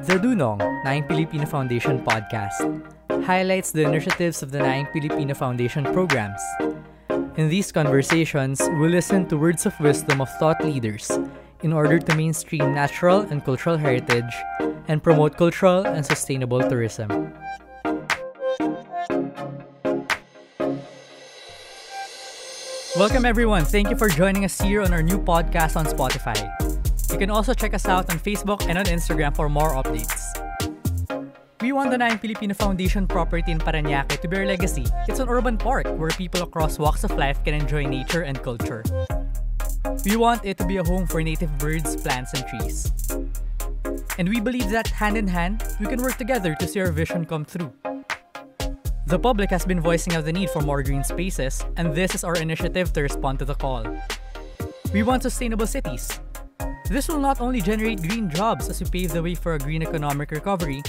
The Dunong, Nayong Pilipino Foundation podcast, highlights the initiatives of the Nayong Pilipino Foundation programs. In these conversations, we listen to words of wisdom of thought leaders in order to mainstream natural and cultural heritage and promote cultural and sustainable tourism. Welcome, everyone. Thank you for joining us here on our new podcast on Spotify. You can also check us out on Facebook and on Instagram for more updates. We want the Nayong Filipino Foundation property in Parañaque to be our legacy. It's an urban park where people across walks of life can enjoy nature and culture. We want it to be a home for native birds, plants, and trees. And we believe that hand in hand, we can work together to see our vision come through. The public has been voicing out the need for more green spaces, and this is our initiative to respond to the call. We want sustainable cities. This will not only generate green jobs as we pave the way for a green economic recovery,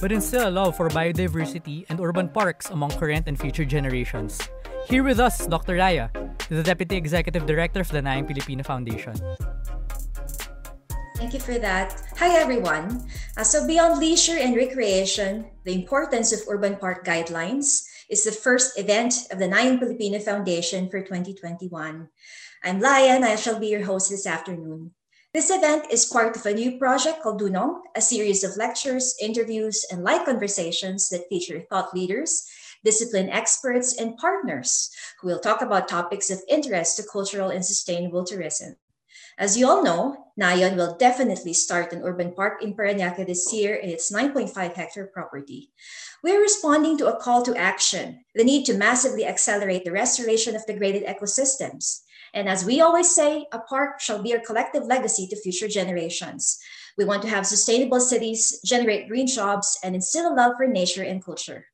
but instill a love for biodiversity and urban parks among current and future generations. Here with us is Dr. Raya, the Deputy Executive Director of the Nayong Filipino Foundation. Thank you for that. Hi, everyone. Uh, so, beyond leisure and recreation, the importance of urban park guidelines is the first event of the Nayong Filipino Foundation for 2021. I'm Laya, and I shall be your host this afternoon. This event is part of a new project called Dunong, a series of lectures, interviews, and live conversations that feature thought leaders, discipline experts, and partners who will talk about topics of interest to cultural and sustainable tourism. As you all know, Nayon will definitely start an urban park in Parañaque this year in its 9.5 hectare property. We're responding to a call to action, the need to massively accelerate the restoration of degraded ecosystems. And as we always say, a park shall be our collective legacy to future generations. We want to have sustainable cities, generate green jobs, and instill a love for nature and culture.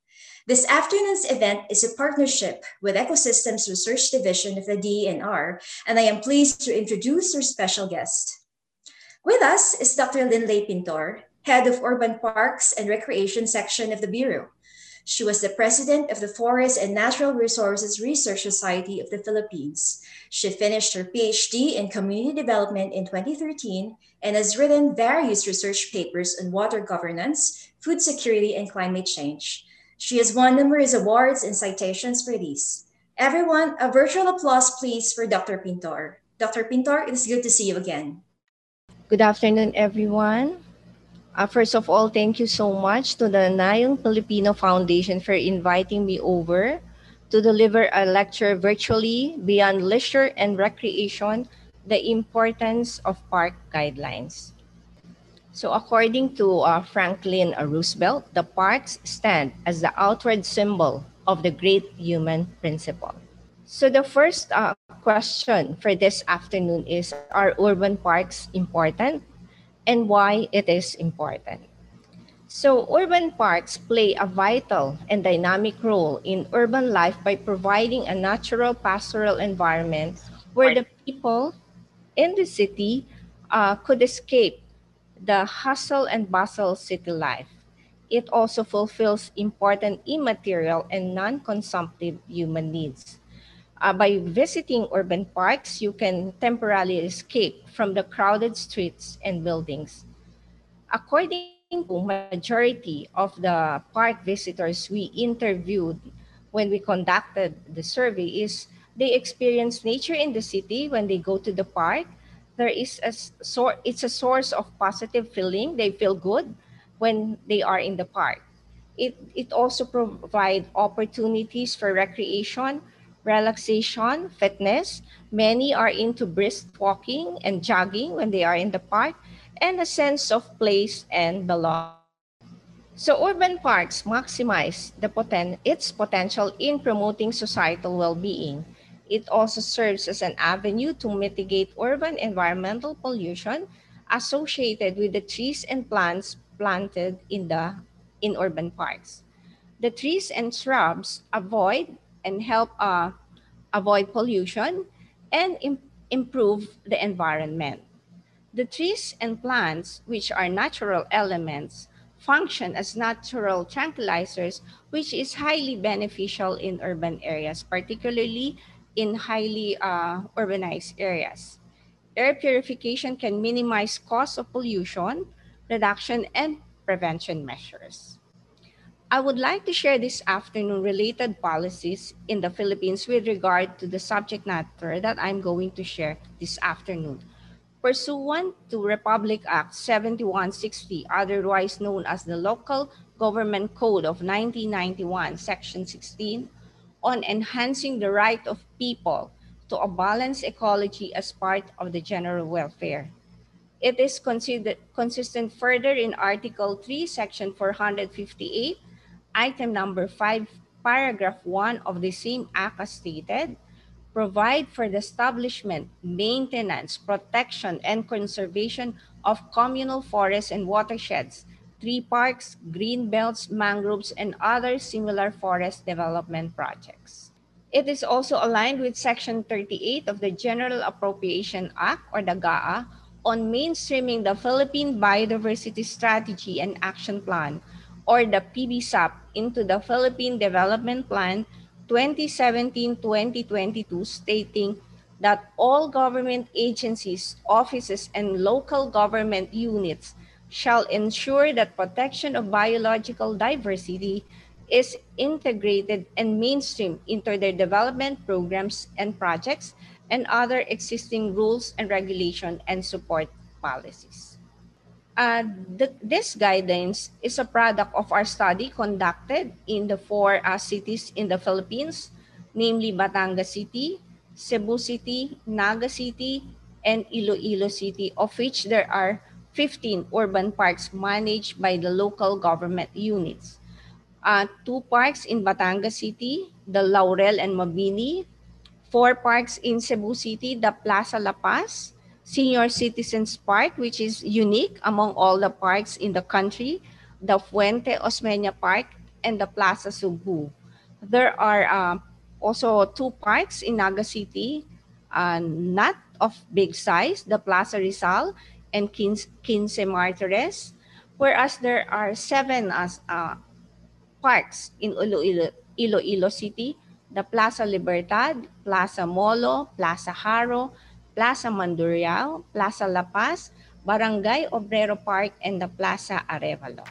This afternoon's event is a partnership with Ecosystems Research Division of the DENR, and I am pleased to introduce our special guest. With us is Dr. Linley Pintor, Head of Urban Parks and Recreation Section of the Bureau. She was the president of the Forest and Natural Resources Research Society of the Philippines. She finished her PhD in Community Development in 2013 and has written various research papers on water governance, food security, and climate change. She has won numerous awards and citations for these. Everyone, a virtual applause, please, for Dr. Pintor. Dr. Pintor, it is good to see you again. Good afternoon, everyone. Uh, first of all, thank you so much to the Nayong Filipino Foundation for inviting me over to deliver a lecture virtually beyond leisure and recreation, the importance of park guidelines. So according to uh, Franklin Roosevelt, the parks stand as the outward symbol of the great human principle. So the first uh, question for this afternoon is, are urban parks important and why it is important? So urban parks play a vital and dynamic role in urban life by providing a natural pastoral environment where the people in the city uh, could escape the hustle and bustle city life. It also fulfills important immaterial and non-consumptive human needs. Uh, by visiting urban parks, you can temporarily escape from the crowded streets and buildings. According to majority of the park visitors we interviewed when we conducted the survey is they experience nature in the city when they go to the park. There is a sort it's a source of positive feeling. They feel good when they are in the park. It it also provide opportunities for recreation relaxation fitness. Many are into brisk walking and jogging when they are in the park and a sense of place and belonging so urban parks maximize the poten- its potential in promoting societal well-being. It also serves as an avenue to mitigate urban environmental pollution associated with the trees and plants planted in the in urban parks. The trees and shrubs avoid and help uh, avoid pollution and Im improve the environment. The trees and plants, which are natural elements, function as natural tranquilizers, which is highly beneficial in urban areas, particularly in highly uh, urbanized areas. Air purification can minimize cost of pollution, reduction, and prevention measures. I would like to share this afternoon related policies in the Philippines with regard to the subject matter that I'm going to share this afternoon. Pursuant to Republic Act 7160, otherwise known as the Local Government Code of 1991, Section 16, on enhancing the right of people to a balanced ecology as part of the general welfare. It is considered consistent further in Article 3, Section 458, item number 5, paragraph 1 of the same act as stated, provide for the establishment, maintenance, protection, and conservation of communal forests and watersheds, tree parks, green belts, mangroves, and other similar forest development projects. It is also aligned with Section 38 of the General Appropriation Act, or the GAA, on mainstreaming the Philippine Biodiversity Strategy and Action Plan, or the PBSAP, into the Philippine Development Plan 2017-2022, stating that all government agencies, offices, and local government units shall ensure that protection of biological diversity is integrated and mainstream into their development programs and projects and other existing rules and regulation and support policies. Uh, the, this guidance is a product of our study conducted in the four uh, cities in the Philippines, namely Batangas City, Cebu City, Naga City, and Iloilo City, of which there are 15 urban parks managed by the local government units. Uh, two parks in Batangas City, the Laurel and Mabini, four parks in Cebu City, the Plaza La Paz, Senior Citizens Park, which is unique among all the parks in the country, the Fuente Osmeña Park, and the Plaza Sugbo. There are uh, also two parks in Naga City, uh, not of big size, the Plaza Rizal and Quince, Martires, whereas there are seven as, uh, parks in Iloilo, Iloilo City, the Plaza Libertad, Plaza Molo, Plaza Jaro, Plaza Mandurriao, Plaza La Paz, Barangay Obrero Park, and the Plaza Arevalo.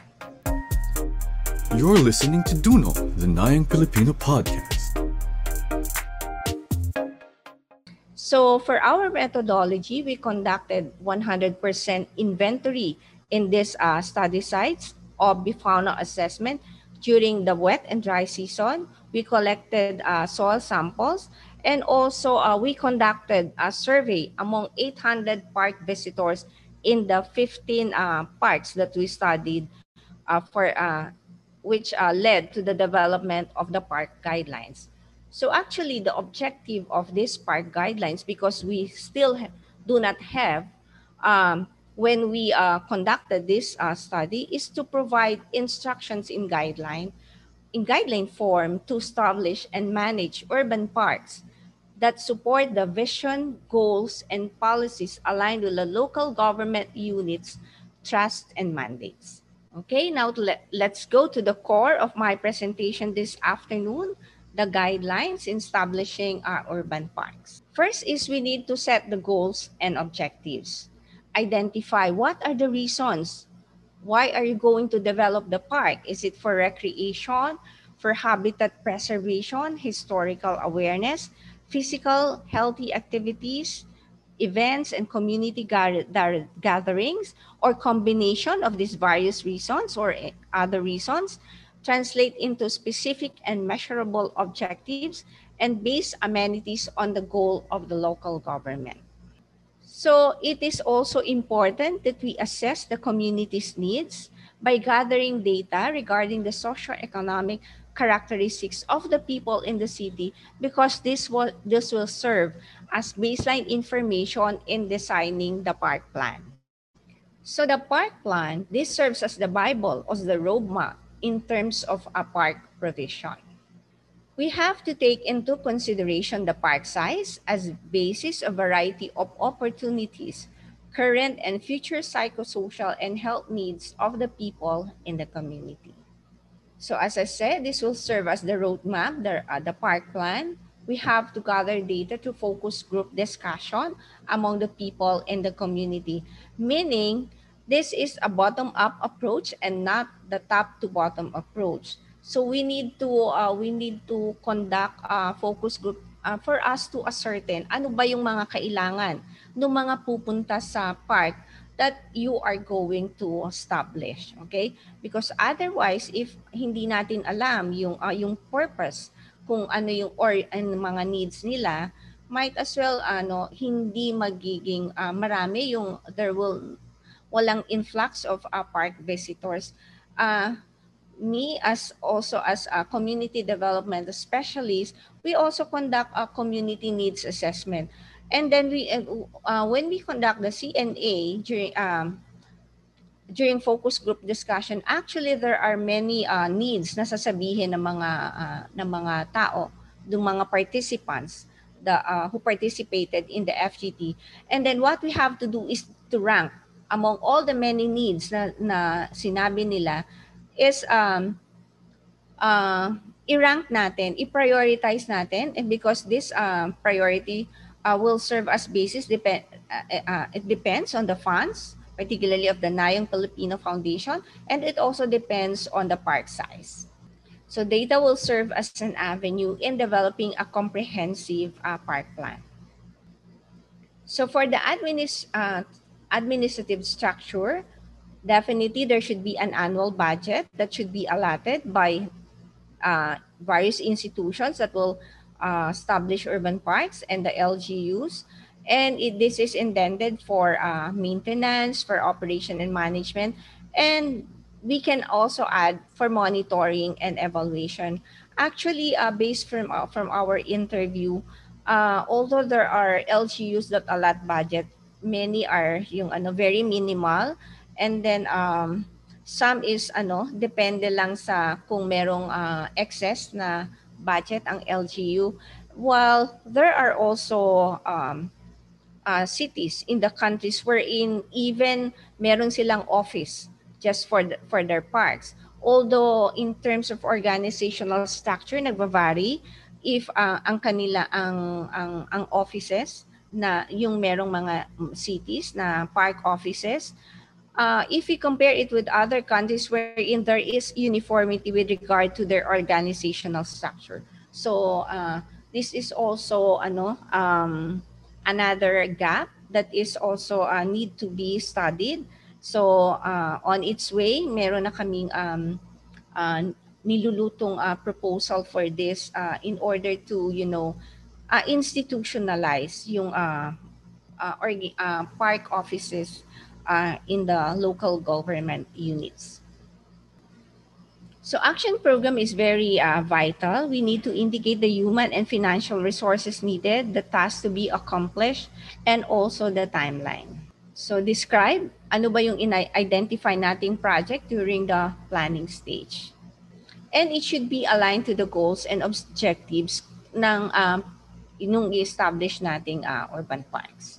You're listening to Dunong, the Nayong Filipino podcast. So for our methodology, we conducted 100% inventory in these uh, study sites of fauna assessment during the wet and dry season. We collected uh, soil samples and also uh, we conducted a survey among 800 park visitors in the 15 uh, parks that we studied uh, for uh, which uh, led to the development of the park guidelines. So actually the objective of this park guidelines, because we still do not have um, when we uh, conducted this study is to provide instructions in guideline, in guideline form to establish and manage urban parks that support the vision, goals, and policies aligned with the local government units, trust, and mandates. Okay, now let, let's go to the core of my presentation this afternoon, the guidelines in establishing our urban parks. First is we need to set the goals and objectives identify what are the reasons. Why are you going to develop the park? Is it for recreation, for habitat preservation, historical awareness, physical healthy activities, events and community gatherings, or combination of these various reasons or eh, other reasons, translate into specific and measurable objectives and base amenities on the goal of the local government. So it is also important that we assess the community's needs by gathering data regarding the socio-economic characteristics of the people in the city because this will, this will serve as baseline information in designing the park plan. So the park plan, this serves as the Bible or the roadmap in terms of a park provision we have to take into consideration the park size as basis of variety of opportunities, current and future psychosocial and health needs of the people in the community. So as I said, this will serve as the roadmap, the, uh, the park plan. We have to gather data to focus group discussion among the people in the community, meaning this is a bottom-up approach and not the top-to-bottom approach. So we need to uh, we need to conduct a focus group uh, for us to ascertain ano ba yung mga kailangan ng mga pupunta sa park that you are going to establish okay because otherwise if hindi natin alam yung uh, yung purpose kung ano yung or and mga needs nila might as well ano hindi magiging uh, marami yung there will walang influx of uh, park visitors uh, me as also as a community development specialist, we also conduct a community needs assessment. And then we, uh, uh when we conduct the CNA during um, during focus group discussion, actually there are many uh, needs na sasabihin ng mga uh, ng mga tao, ng mga participants the uh, who participated in the FGT. And then what we have to do is to rank among all the many needs na, na sinabi nila is um, uh, i-rank natin, i-prioritize natin, and because this uh, priority uh, will serve as basis, depend, uh, uh, it depends on the funds, particularly of the Nayong Filipino Foundation, and it also depends on the park size. So data will serve as an avenue in developing a comprehensive uh, park plan. So for the administ uh, administrative structure, definitely there should be an annual budget that should be allotted by uh, various institutions that will uh, establish urban parks and the LGUs. And it, this is intended for uh, maintenance, for operation and management. And we can also add for monitoring and evaluation. Actually, uh, based from, uh, from our interview, uh, although there are LGUs that allot budget, many are yung ano, very minimal And then um, some is ano, depende lang sa kung merong uh, excess na budget ang LGU. While there are also um, uh, cities in the countries wherein even meron silang office just for the, for their parks. Although in terms of organizational structure nagva-vary if uh, ang kanila ang ang ang offices na yung merong mga cities na park offices uh, if we compare it with other countries wherein there is uniformity with regard to their organizational structure. So uh, this is also ano, um, another gap that is also uh, need to be studied. So uh, on its way, meron na kaming um, uh, nilulutong uh, proposal for this uh, in order to, you know, uh, institutionalize yung uh, uh, or, uh, park offices uh, in the local government units. So action program is very uh, vital. We need to indicate the human and financial resources needed, the task to be accomplished, and also the timeline. So describe ano ba yung identify nating project during the planning stage. And it should be aligned to the goals and objectives ng uh, nung i-establish nating uh, urban parks.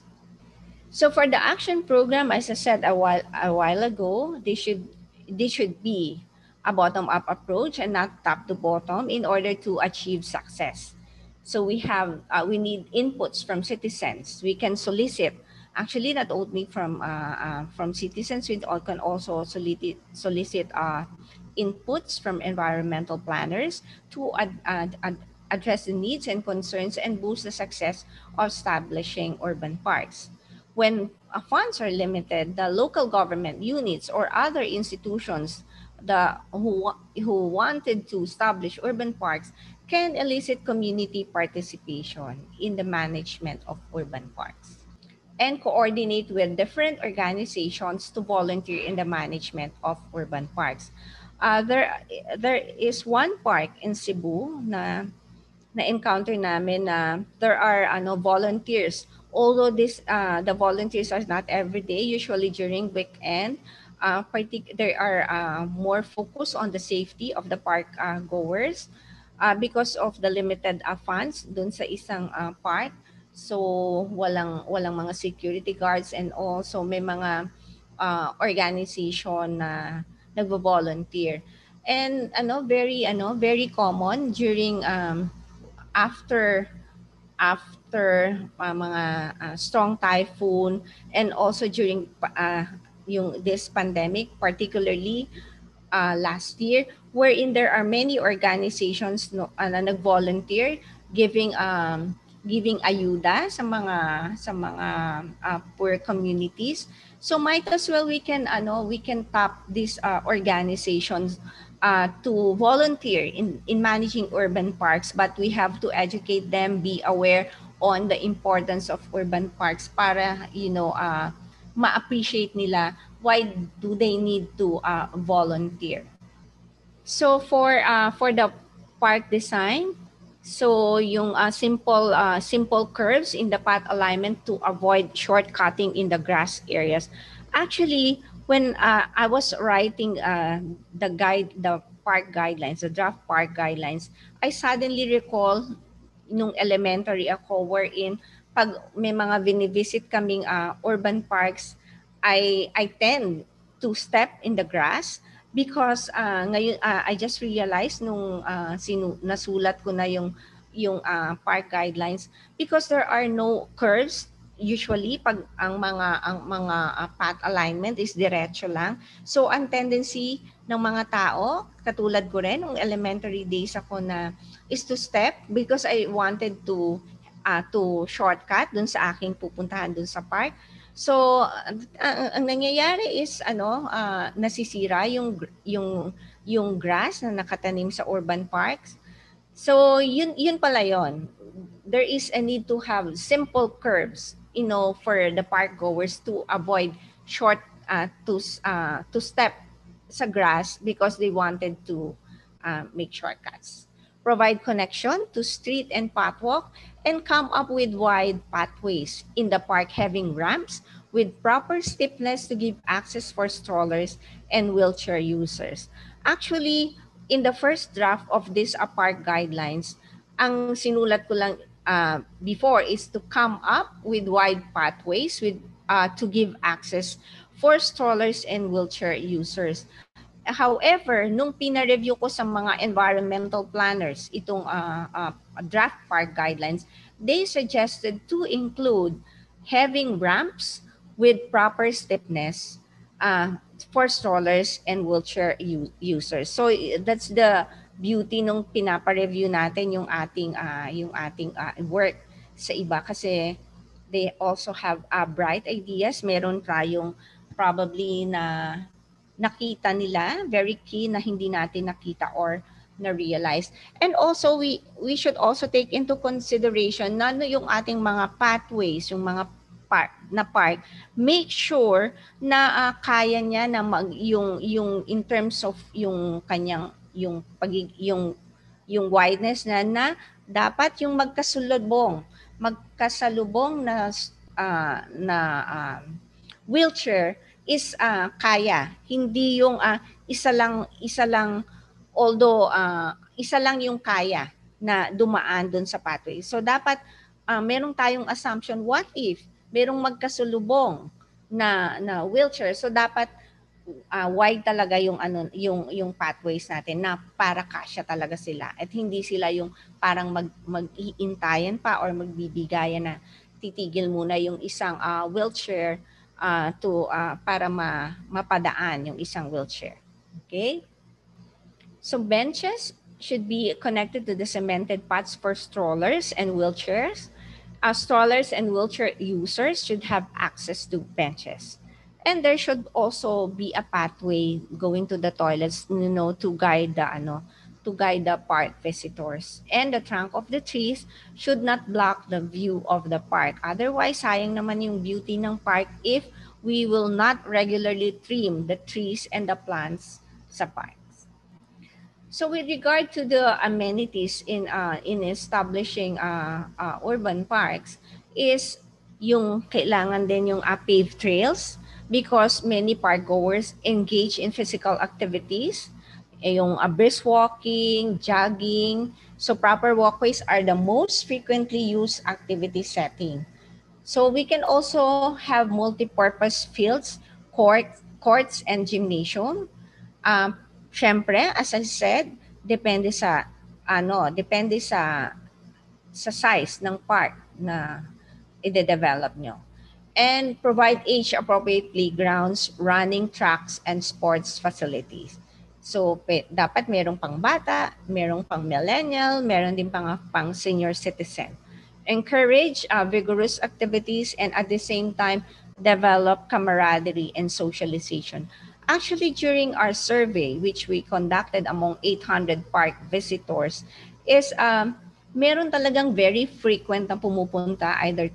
So for the action program, as I said a while a while ago, they should this should be a bottom-up approach and not top to bottom in order to achieve success. So we have uh, we need inputs from citizens. We can solicit actually not only from uh, uh, from citizens, we can also solicit solicit uh, inputs from environmental planners to ad, ad, ad, address the needs and concerns and boost the success of establishing urban parks when uh, funds are limited, the local government units or other institutions the, who, who wanted to establish urban parks can elicit community participation in the management of urban parks and coordinate with different organizations to volunteer in the management of urban parks. Uh, there, there is one park in Cebu na na-encounter namin na there are ano, volunteers although this uh, the volunteers are not every day, usually during weekend, uh, there are uh, more focus on the safety of the park uh, goers uh, because of the limited uh, funds dun sa isang uh, park. So walang walang mga security guards and also may mga uh, organization na nagvo-volunteer. And ano very ano very common during um, after after uh, mga uh, strong typhoon and also during uh, yung this pandemic, particularly uh, last year, wherein there are many organizations no, uh, na nag-volunteer giving um, giving ayuda sa mga sa mga uh, poor communities. So might as well we can ano we can tap these uh, organizations uh, to volunteer in in managing urban parks but we have to educate them be aware on the importance of urban parks para you know uh, ma-appreciate nila why do they need to uh, volunteer. So for uh, for the park design, so yung uh, simple uh, simple curves in the path alignment to avoid shortcutting in the grass areas. Actually, when uh, I was writing uh, the guide, the park guidelines, the draft park guidelines, I suddenly recall nung elementary ako wherein pag may mga vinivisit kaming uh, urban parks, I I tend to step in the grass because uh, ngayon uh, I just realized nung uh, sinu- nasulat ko na yung yung uh, park guidelines because there are no curves usually pag ang mga ang mga uh, path alignment is diretso lang so ang tendency ng mga tao katulad ko rin nung elementary days ako na is to step because I wanted to uh, to shortcut dun sa aking pupuntahan dun sa park. So ang, ang nangyayari is ano uh, nasisira yung yung yung grass na nakatanim sa urban parks. So yun yun pala yon. There is a need to have simple curves, you know, for the park goers to avoid short uh, to uh, to step sa grass because they wanted to uh, make shortcuts provide connection to street and pathwalk, and come up with wide pathways in the park having ramps with proper steepness to give access for strollers and wheelchair users. Actually, in the first draft of this uh, park guidelines, ang sinulat ko lang uh, before is to come up with wide pathways with uh, to give access for strollers and wheelchair users. However, nung pina-review ko sa mga environmental planners itong uh, uh, draft park guidelines, they suggested to include having ramps with proper steepness uh, for strollers and wheelchair users. So that's the beauty nung pinapa-review natin yung ating uh, yung ating uh, work sa iba kasi they also have uh, bright ideas. Meron tayong probably na nakita nila, very key na hindi natin nakita or na-realize. And also, we, we should also take into consideration na yung ating mga pathways, yung mga park, na park, make sure na uh, kaya niya na mag, yung, yung in terms of yung kanyang, yung, pagig, yung, yung wideness na, na dapat yung magkasulubong, magkasalubong na, uh, na uh, wheelchair is uh, kaya. Hindi yung uh, isa lang isa lang although uh, isa lang yung kaya na dumaan doon sa pathway. So dapat uh, merong tayong assumption what if merong magkasulubong na na wheelchair. So dapat uh, wide talaga yung ano yung yung pathways natin na para kasya talaga sila at hindi sila yung parang mag mag-iintayan pa or magbibigayan na titigil muna yung isang uh, wheelchair uh, to uh, para ma, mapadaan yung isang wheelchair. Okay? So benches should be connected to the cemented paths for strollers and wheelchairs. Uh, strollers and wheelchair users should have access to benches. And there should also be a pathway going to the toilets, you know, to guide the ano, to guide the park visitors. And the trunk of the trees should not block the view of the park. Otherwise, sayang naman yung beauty ng park if we will not regularly trim the trees and the plants sa parks. So with regard to the amenities in uh, in establishing uh, uh, urban parks is yung kailangan din yung uh, paved trails because many park goers engage in physical activities eh, yung uh, brisk walking, jogging. So proper walkways are the most frequently used activity setting. So we can also have multi-purpose fields, court, courts, and gymnasium. Um, Siyempre, as I said, depende sa ano, depende sa sa size ng park na i-develop nyo. And provide age-appropriate playgrounds, running tracks, and sports facilities. So, pe, dapat merong pang bata, merong pang millennial, meron din pang, pang senior citizen. Encourage uh, vigorous activities and at the same time, develop camaraderie and socialization. Actually, during our survey, which we conducted among 800 park visitors, is um, meron talagang very frequent na pumupunta either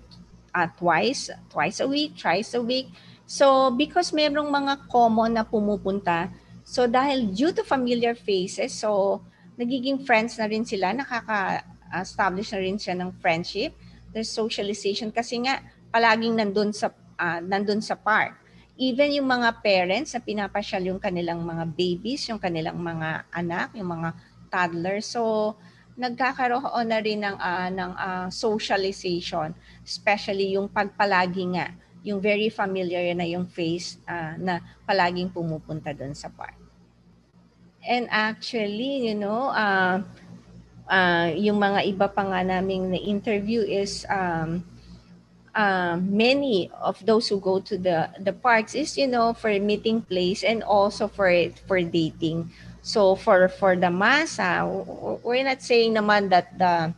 uh, twice, twice a week, thrice a week. So, because merong mga common na pumupunta, so dahil due to familiar faces, so nagiging friends na rin sila, nakaka-establish na rin siya ng friendship, there's socialization kasi nga palaging nandun sa uh, nandun sa park. Even yung mga parents na pinapasyal yung kanilang mga babies, yung kanilang mga anak, yung mga toddlers. So, nagkakaroon na rin ng, uh, ng uh, socialization, especially yung pagpalagi nga, yung very familiar na yung face uh, na palaging pumupunta doon sa park. And actually, you know, uh, uh, yung mga iba pa nga naming na-interview is um, uh, many of those who go to the the parks is you know for meeting place and also for for dating so for for the masa we're not saying naman that the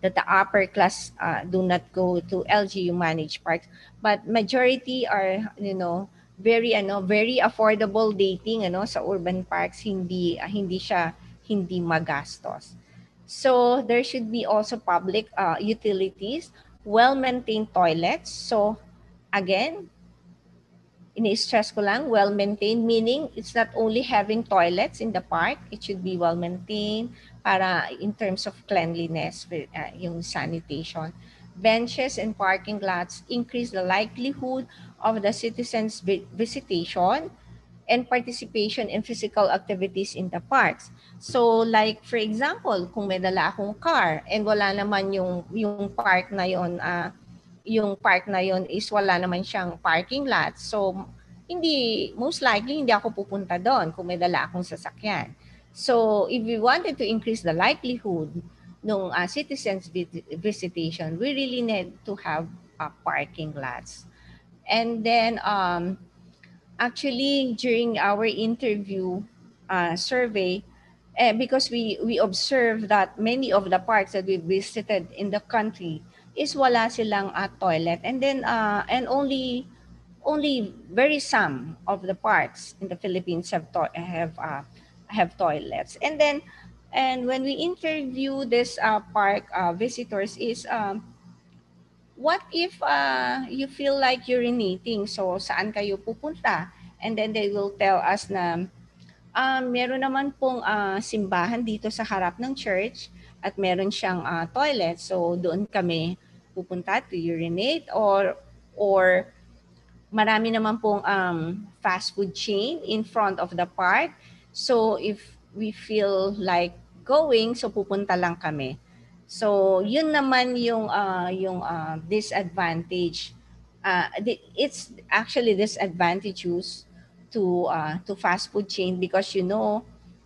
that the upper class uh, do not go to LGU managed parks but majority are you know very ano very affordable dating ano sa urban parks hindi uh, hindi siya hindi magastos so there should be also public uh, utilities well-maintained toilets. So, again, ini-stress ko lang, well-maintained, meaning it's not only having toilets in the park, it should be well-maintained para in terms of cleanliness, uh, yung sanitation. Benches and parking lots increase the likelihood of the citizens' visitation and participation in physical activities in the parks. So like for example, kung may dala akong car and wala naman yung yung park na yon uh, yung park na yon is wala naman siyang parking lot. So hindi most likely hindi ako pupunta doon kung may dala akong sasakyan. So if we wanted to increase the likelihood ng uh, citizens visitation, we really need to have uh, parking lots. And then um actually during our interview uh, survey, eh, because we we observed that many of the parks that we visited in the country is wala silang uh, toilet and then uh, and only only very some of the parks in the Philippines have to- have uh, have toilets and then and when we interview this uh, park uh, visitors is um, what if uh, you feel like urinating? So, saan kayo pupunta? And then they will tell us na uh, meron naman pong uh, simbahan dito sa harap ng church at meron siyang uh, toilet. So, doon kami pupunta to urinate or or marami naman pong um, fast food chain in front of the park. So, if we feel like going, so pupunta lang kami. So, yun naman yung uh, yung uh, disadvantage. Uh, it's actually disadvantageous to uh, to fast food chain because you know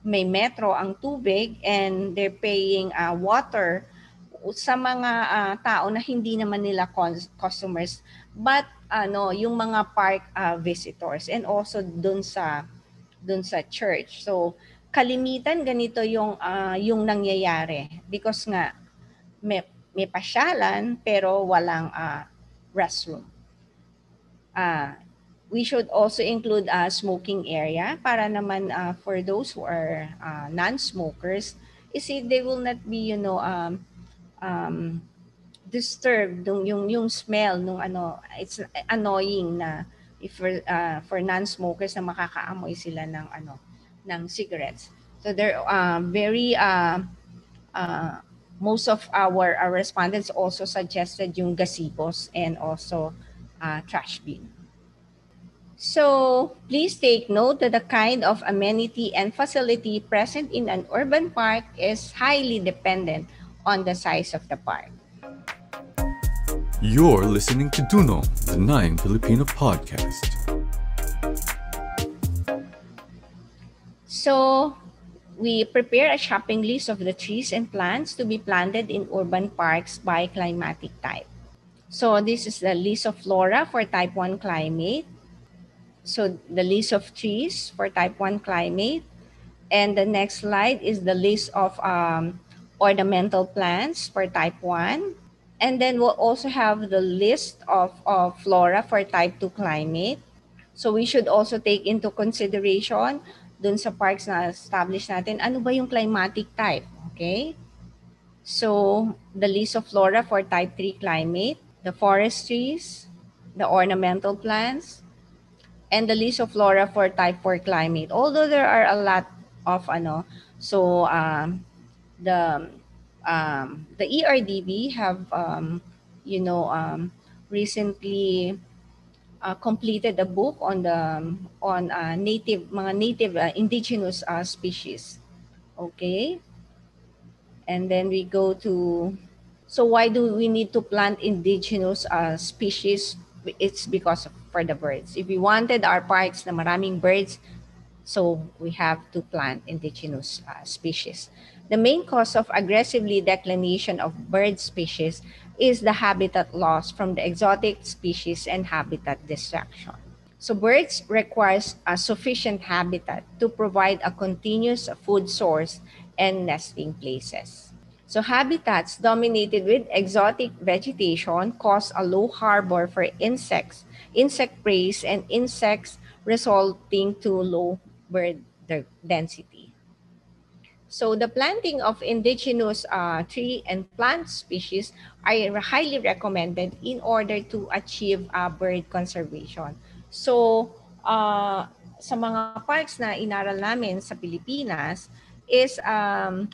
may metro ang tubig and they're paying uh, water sa mga uh, tao na hindi naman nila customers but ano yung mga park uh, visitors and also dun sa dun sa church so kalimitan ganito yung uh, yung nangyayari because nga may, may pasyalan pero walang uh, restroom. Uh, we should also include a smoking area para naman uh, for those who are uh, non-smokers is it they will not be you know um, um, disturbed yung, yung yung smell nung ano it's annoying na if for, uh, for non-smokers na makakaamoy sila ng ano ng cigarettes so they're uh, very uh, uh, most of our, our respondents also suggested yung gazebos and also uh, trash bin. So please take note that the kind of amenity and facility present in an urban park is highly dependent on the size of the park. You're listening to Dunong, the Nayong Filipino podcast. So we prepare a shopping list of the trees and plants to be planted in urban parks by climatic type. So this is the list of flora for type 1 climate. So the list of trees for type 1 climate. And the next slide is the list of um, ornamental plants for type 1. And then we'll also have the list of, of flora for type 2 climate. So we should also take into consideration dun sa parks na establish natin, ano ba yung climatic type, okay? So, the list of flora for type 3 climate, the forest trees, the ornamental plants, and the list of flora for type 4 climate. Although there are a lot of ano, so um, the um, the ERDB have um, you know um, recently uh, completed a book on the on uh, native mga native uh, indigenous uh, species. Okay? And then we go to so why do we need to plant indigenous uh, species? It's because of, for the birds. If we wanted our parks na maraming birds, so we have to plant indigenous uh, species. The main cause of aggressively declination of bird species is the habitat loss from the exotic species and habitat destruction. So birds requires a sufficient habitat to provide a continuous food source and nesting places. So habitats dominated with exotic vegetation cause a low harbor for insects, insect prey, and insects resulting to low bird density. So the planting of indigenous uh, tree and plant species are highly recommended in order to achieve uh, bird conservation. So uh, sa mga parks na inaral namin sa Pilipinas is um,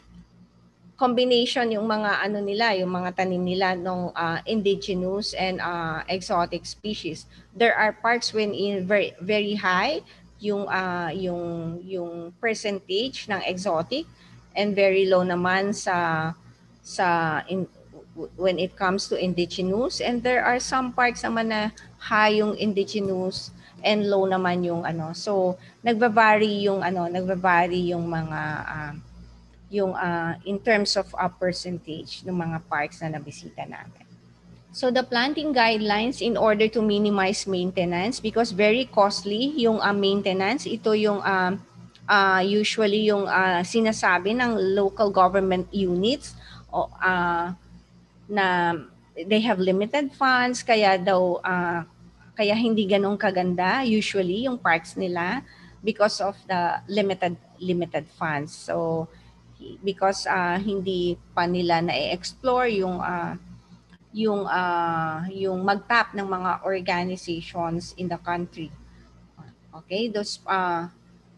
combination yung mga ano nila, yung mga tanim nila ng uh, indigenous and uh, exotic species. There are parks when in very very high yung uh, yung yung percentage ng exotic and very low naman sa sa in, when it comes to indigenous and there are some parks naman na high yung indigenous and low naman yung ano so nagba-vary yung ano nagba-vary yung mga uh, yung uh, in terms of a percentage ng mga parks na nabisita namin. So the planting guidelines in order to minimize maintenance because very costly yung uh, maintenance. Ito yung um, uh, usually yung uh, sinasabi ng local government units uh, na they have limited funds kaya daw uh, kaya hindi ganun kaganda usually yung parks nila because of the limited limited funds. So because uh, hindi pa nila na-explore yung uh, yung uh, yung magtap ng mga organizations in the country okay those uh,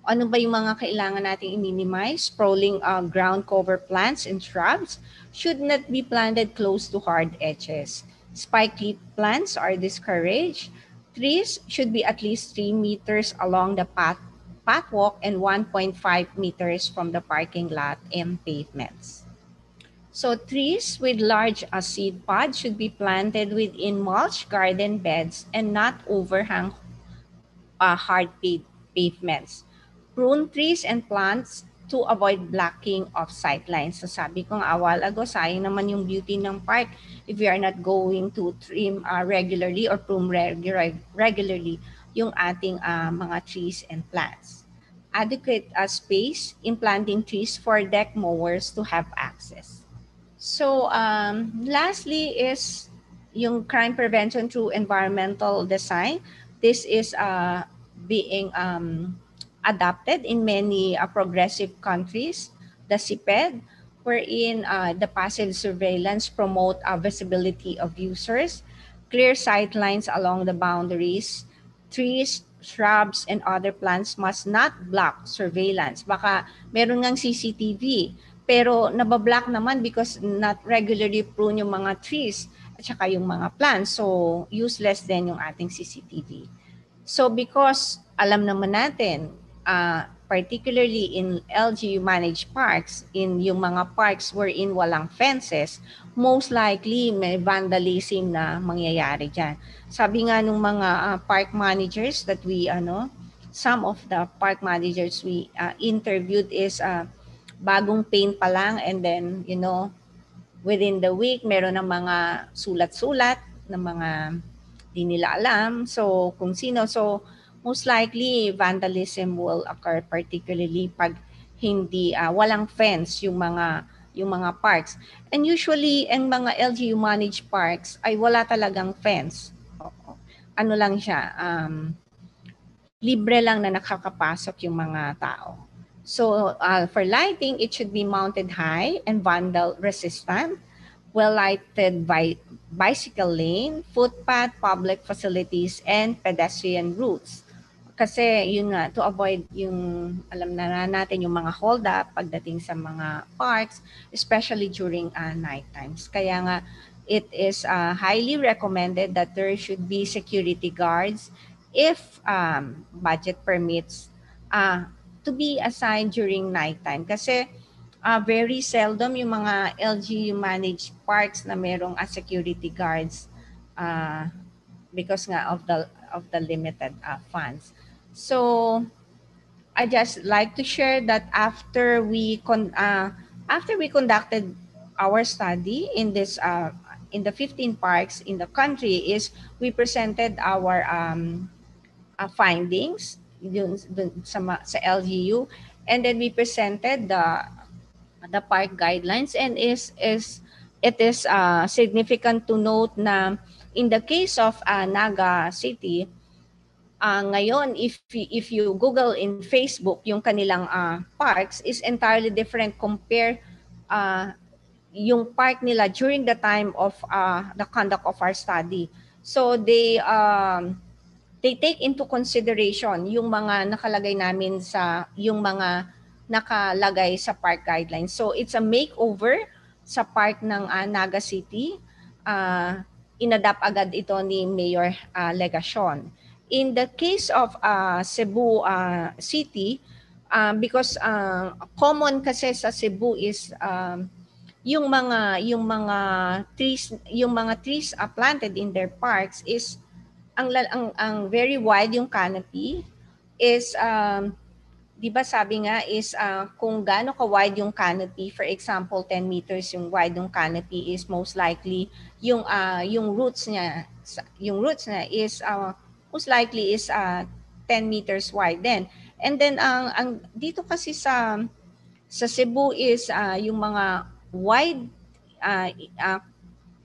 ano ba yung mga kailangan nating i-minimize? Sprawling uh, ground cover plants and shrubs should not be planted close to hard edges. Spiky plants are discouraged. Trees should be at least 3 meters along the path, pathwalk and 1.5 meters from the parking lot and pavements. So trees with large uh, seed pods should be planted within mulch garden beds and not overhang uh, hard pavements prune trees and plants to avoid blocking of sightlines. So sabi ko nga awal ago, sayang naman yung beauty ng park if we are not going to trim uh, regularly or prune regular, regularly yung ating uh, mga trees and plants. Adequate uh, space in planting trees for deck mowers to have access. So um, lastly is yung crime prevention through environmental design. This is uh, being um, adopted in many uh, progressive countries, the CPED, wherein uh, the passive surveillance promote uh, visibility of users, clear sight lines along the boundaries, trees, shrubs, and other plants must not block surveillance. Baka meron ngang CCTV, pero nabablock naman because not regularly prune yung mga trees at saka yung mga plants. So, useless din yung ating CCTV. So, because alam naman natin, uh, particularly in LGU managed parks, in yung mga parks wherein walang fences, most likely may vandalism na mangyayari dyan. Sabi nga nung mga uh, park managers that we, ano, some of the park managers we uh, interviewed is uh, bagong paint pa lang and then, you know, within the week, meron ng mga sulat-sulat ng mga di nila alam. So kung sino, so most likely vandalism will occur particularly pag hindi uh, walang fence yung mga yung mga parks. And usually ang mga LGU managed parks ay wala talagang fence. Ano lang siya, um, libre lang na nakakapasok yung mga tao. So uh, for lighting, it should be mounted high and vandal resistant well-lighted bi- bicycle lane, footpath, public facilities, and pedestrian routes. Kasi yun nga, to avoid yung, alam na natin, yung mga hold up pagdating sa mga parks, especially during uh, night times. Kaya nga, it is uh, highly recommended that there should be security guards if um, budget permits uh, to be assigned during nighttime. Kasi uh, very seldom yung mga LGU managed parks na merong uh, security guards uh, because nga of the of the limited uh, funds. So I just like to share that after we con uh, after we conducted our study in this uh, in the 15 parks in the country is we presented our um, uh, findings dun, dun, sa, sa LGU and then we presented the the park guidelines and is is it is uh, significant to note na in the case of uh, Naga City uh, ngayon if if you Google in Facebook yung kanilang uh, parks is entirely different compare uh, yung park nila during the time of uh, the conduct of our study. So they um, they take into consideration yung mga nakalagay namin sa yung mga nakalagay sa park guidelines. So it's a makeover sa park ng uh, Naga City. Uh, inadapt agad ito ni Mayor uh, Legacion. In the case of uh, Cebu uh, City, uh, because uh, common kasi sa Cebu is um, yung mga yung mga trees yung mga trees uh, planted in their parks is ang ang, ang very wide yung canopy is um, 'di ba sabi nga is uh, kung gaano ka wide yung canopy, for example, 10 meters yung wide yung canopy is most likely yung uh, yung roots niya yung roots niya is uh, most likely is uh, 10 meters wide then. And then ang ang dito kasi sa sa Cebu is uh, yung mga wide uh, uh,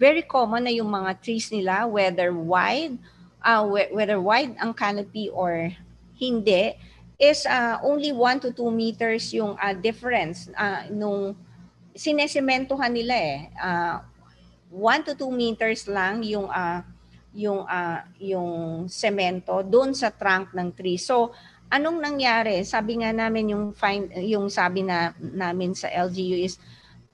very common na yung mga trees nila whether wide uh, whether wide ang canopy or hindi is uh, only 1 to 2 meters yung uh, difference uh, nung sinesementohan nila eh. Uh, 1 to 2 meters lang yung uh, yung uh, yung semento doon sa trunk ng tree. So anong nangyari? Sabi nga namin yung find yung sabi na namin sa LGU is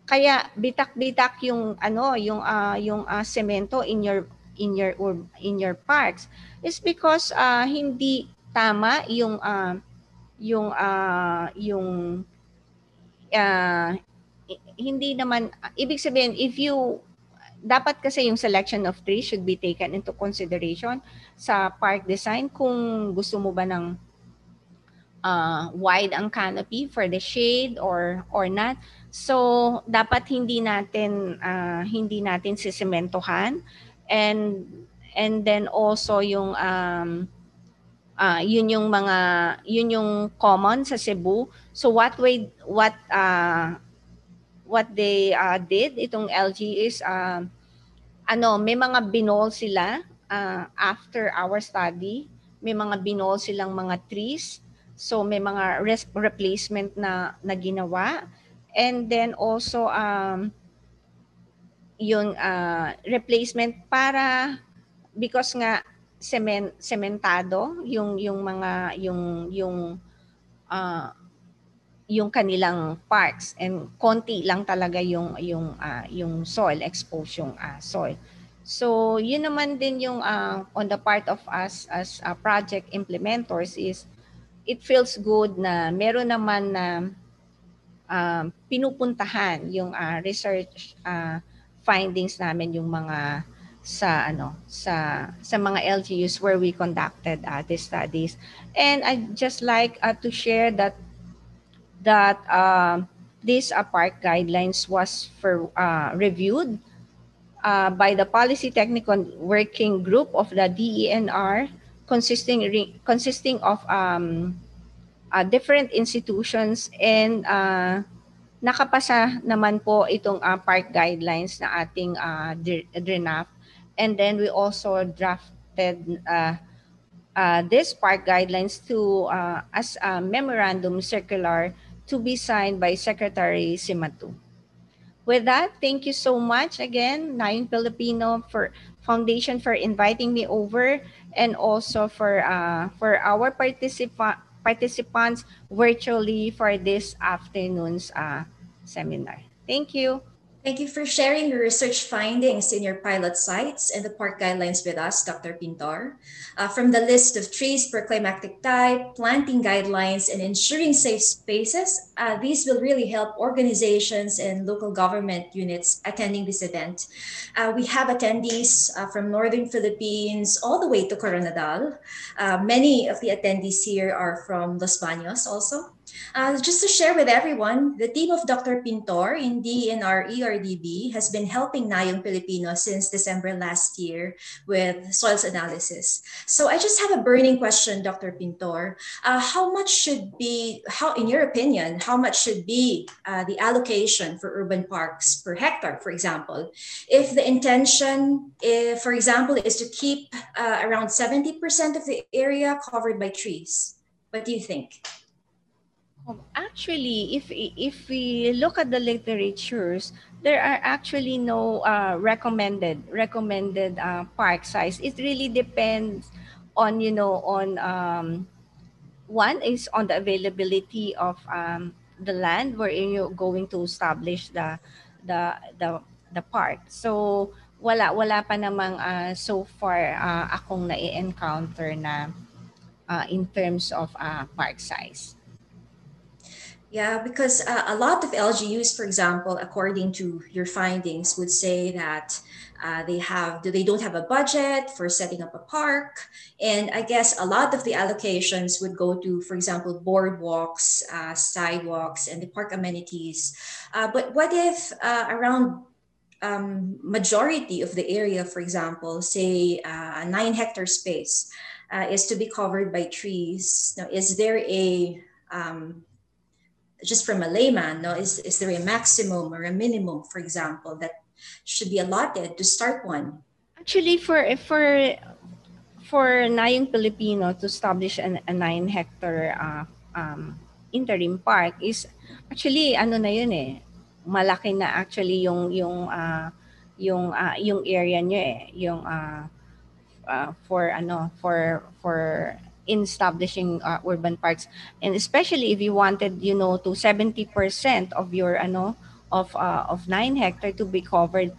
kaya bitak-bitak yung ano yung uh, yung uh, semento in your in your in your parks is because uh, hindi tama yung uh, yung uh, yung uh, hindi naman ibig sabihin if you dapat kasi yung selection of trees should be taken into consideration sa park design kung gusto mo ba ng uh, wide ang canopy for the shade or or not so dapat hindi natin uh, hindi natin sisementohan and and then also yung um, uh, yun yung mga yun yung common sa Cebu. So what way what uh, what they uh, did itong LG is uh, ano, may mga binol sila uh, after our study. May mga binol silang mga trees. So may mga res- replacement na na ginawa. And then also um yung uh, replacement para because nga semen, sementado yung yung mga yung yung uh, yung kanilang parks and konti lang talaga yung yung uh, yung soil exposed yung uh, soil. So yun naman din yung uh, on the part of us as uh, project implementers is it feels good na meron naman na uh, pinupuntahan yung uh, research uh, findings namin yung mga sa ano sa sa mga LGUs where we conducted uh, these studies and I just like uh, to share that that uh, this uh, park guidelines was for uh, reviewed uh, by the Policy Technical Working Group of the DENR, consisting re- consisting of um, uh, different institutions and uh, nakapasa naman po itong uh, park guidelines na ating uh, DRENAF. And then we also drafted uh, uh, this park guidelines to uh, as a memorandum circular to be signed by Secretary Simatu. With that, thank you so much again, Nine Filipino for Foundation for inviting me over and also for uh, for our participant participants virtually for this afternoon's uh, seminar. Thank you. Thank you for sharing your research findings in your pilot sites and the park guidelines with us, Dr. Pintor. Uh, from the list of trees per climactic type, planting guidelines, and ensuring safe spaces, uh, these will really help organizations and local government units attending this event. Uh, we have attendees uh, from Northern Philippines all the way to Coronadal. Uh, many of the attendees here are from Los Baños also. Uh, just to share with everyone, the team of Dr. Pintor in DNR ERDB has been helping Nayong Filipino since December last year with soils analysis. So I just have a burning question, Dr. Pintor. Uh, how much should be, how in your opinion, how much should be uh, the allocation for urban parks per hectare, for example? If the intention, if, for example, is to keep uh, around 70% of the area covered by trees, what do you think? Um, actually, if if we look at the literatures, there are actually no uh, recommended recommended uh, park size. It really depends on you know on um, one is on the availability of um, the land wherein you're going to establish the the the the park. So wala wala pa namang uh, so far uh, akong na-encounter na uh, in terms of uh, park size. Yeah, because uh, a lot of LGUs, for example, according to your findings, would say that uh, they have they don't have a budget for setting up a park, and I guess a lot of the allocations would go to, for example, boardwalks, uh, sidewalks, and the park amenities. Uh, but what if uh, around um, majority of the area, for example, say uh, a nine hectare space, is to be covered by trees? Now, is there a um, just from a layman, no, is, is there a maximum or a minimum, for example, that should be allotted to start one? Actually, for for for Nayong Filipino to establish an, a nine hectare uh, um, interim park is actually ano na yun eh malaki na actually yung yung uh, yung uh, yung area niya eh yung uh, uh, for ano for for in establishing uh, urban parks and especially if you wanted you know to 70% of your ano of uh, of 9 hectare to be covered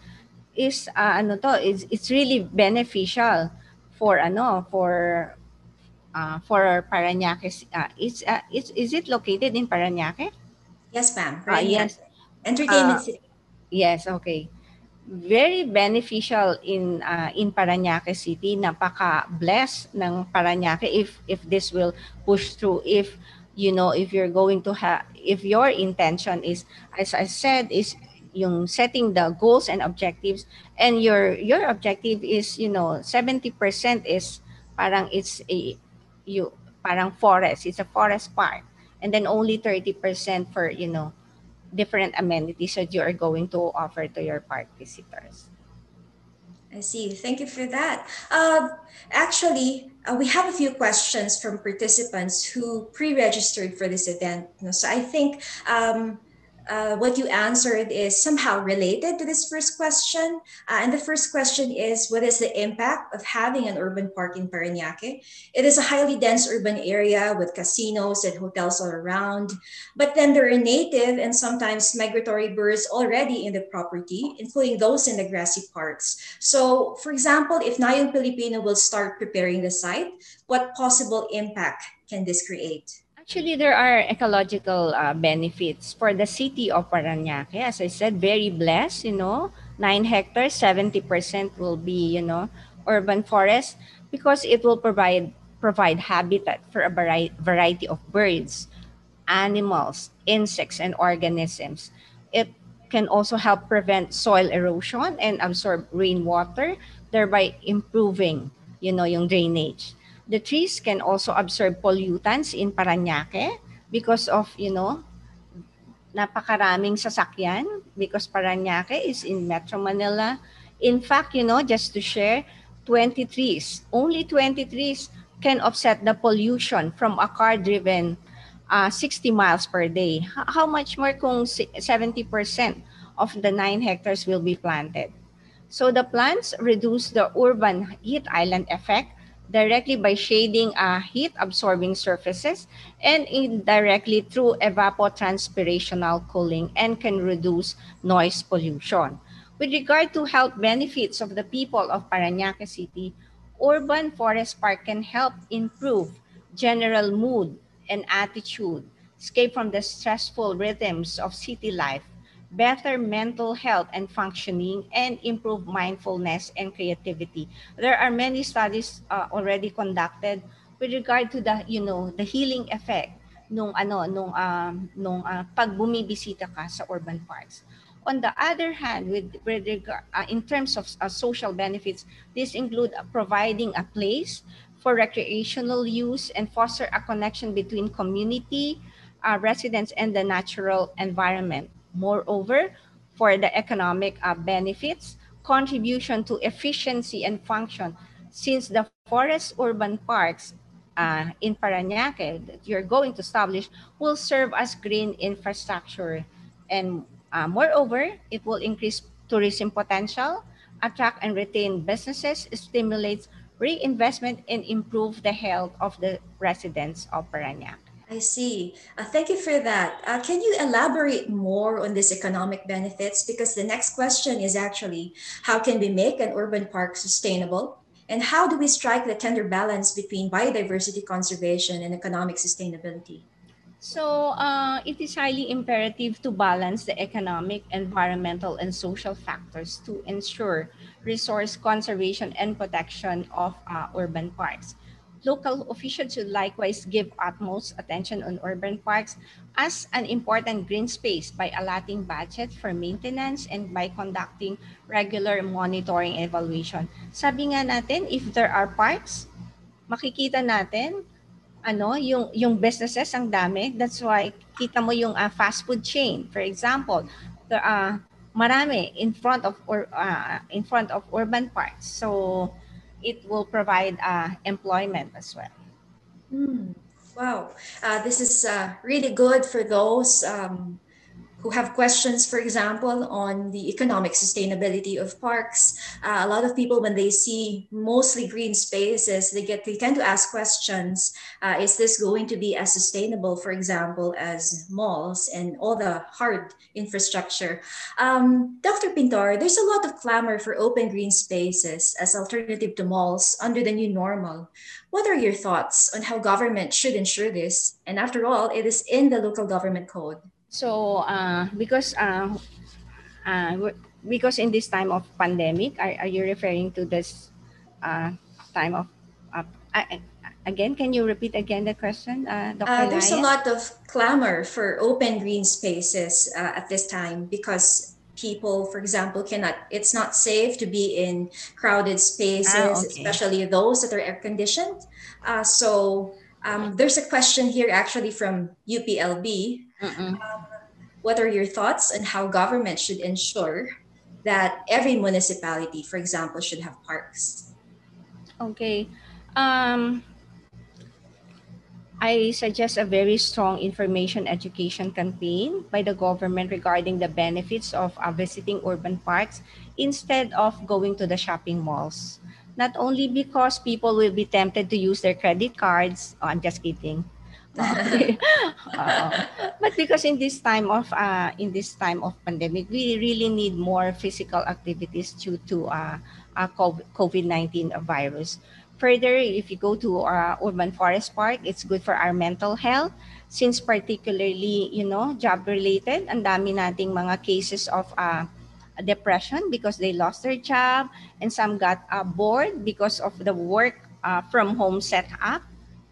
is uh, ano to is it's really beneficial for ano for uh, for Parañaque uh, it's uh, it's is it located in Parañaque Yes ma'am. Uh, yes. Entertainment Uh, City. Yes, okay. Very beneficial in uh, in Parañaque City. Napaka-blessed ng Parañaque if if this will push through if you know if you're going to have if your intention is as I said is yung setting the goals and objectives and your your objective is you know 70% is parang it's a you parang forest it's a forest park and then only 30% for you know different amenities that you are going to offer to your park visitors. I see. Thank you for that. Uh, actually, uh, we have a few questions from participants who pre-registered for this event. So I think um, uh, what you answered is somehow related to this first question. Uh, and the first question is What is the impact of having an urban park in Parañaque? It is a highly dense urban area with casinos and hotels all around. But then there are native and sometimes migratory birds already in the property, including those in the grassy parts. So, for example, if Nayong Filipino will start preparing the site, what possible impact can this create? Actually, there are ecological uh, benefits for the city of Parañaque. As I said, very blessed, you know, 9 hectares, 70% will be, you know, urban forest because it will provide provide habitat for a vari- variety of birds, animals, insects, and organisms. It can also help prevent soil erosion and absorb rainwater, thereby improving, you know, yung drainage. The trees can also absorb pollutants in Paranaque because of, you know, napakaraming sasakyan because Paranaque is in Metro Manila. In fact, you know, just to share, 20 trees, only 20 trees can offset the pollution from a car-driven uh, 60 miles per day. How much more kung 70% of the 9 hectares will be planted? So the plants reduce the urban heat island effect directly by shading uh, heat-absorbing surfaces and indirectly through evapotranspirational cooling and can reduce noise pollution. With regard to health benefits of the people of Paranaque City, urban forest park can help improve general mood and attitude, escape from the stressful rhythms of city life, better mental health and functioning, and improve mindfulness and creativity. There are many studies uh, already conducted with regard to the, you know, the healing effect nung ano nung um, nung uh, pag bumibisita ka sa urban parks. On the other hand, with, with uh, in terms of uh, social benefits, this include uh, providing a place for recreational use and foster a connection between community, uh, residents, and the natural environment. Moreover, for the economic uh, benefits, contribution to efficiency and function, since the forest urban parks uh, in Paranaque that you're going to establish will serve as green infrastructure. And uh, moreover, it will increase tourism potential, attract and retain businesses, stimulates reinvestment and improve the health of the residents of Parañaque. I see. Uh, thank you for that. Uh, can you elaborate more on these economic benefits? Because the next question is actually how can we make an urban park sustainable? And how do we strike the tender balance between biodiversity conservation and economic sustainability? So uh, it is highly imperative to balance the economic, environmental, and social factors to ensure resource conservation and protection of uh, urban parks. Local officials should likewise give utmost attention on urban parks as an important green space by allotting budget for maintenance and by conducting regular monitoring evaluation. Sabi nga natin, if there are parks, makikita natin ano, yung yung businesses ang dami. That's why kita mo yung uh, fast food chain. For example, there are marami in front of or uh, in front of urban parks. So it will provide uh, employment as well. Mm, wow, uh, this is uh, really good for those um, who have questions, for example, on the economic sustainability of parks. Uh, a lot of people, when they see mostly green spaces, they get they tend to ask questions: uh, Is this going to be as sustainable, for example, as malls and all the hard infrastructure? Um, Dr. Pintor, there's a lot of clamor for open green spaces as alternative to malls under the new normal. What are your thoughts on how government should ensure this? And after all, it is in the local government code. So uh, because uh, uh, because in this time of pandemic, are, are you referring to this uh, time of uh, again? Can you repeat again the question, uh, Dr. Uh, there's a lot of clamor for open green spaces uh, at this time because people, for example, cannot. It's not safe to be in crowded spaces, ah, okay. especially those that are air conditioned. Uh, so. Um, there's a question here actually from UPLB um, what are your thoughts on how government should ensure that every municipality, for example, should have parks? Okay. Um, I suggest a very strong information education campaign by the government regarding the benefits of uh, visiting urban parks instead of going to the shopping malls. Not only because people will be tempted to use their credit cards. Oh, I'm just kidding uh, but because in this time of uh, in this time of pandemic, we really need more physical activities due to uh, uh COVID-19 virus. Further, if you go to our urban forest park, it's good for our mental health since particularly, you know, job related, ang dami nating mga cases of uh, depression because they lost their job and some got uh, bored because of the work uh, from home setup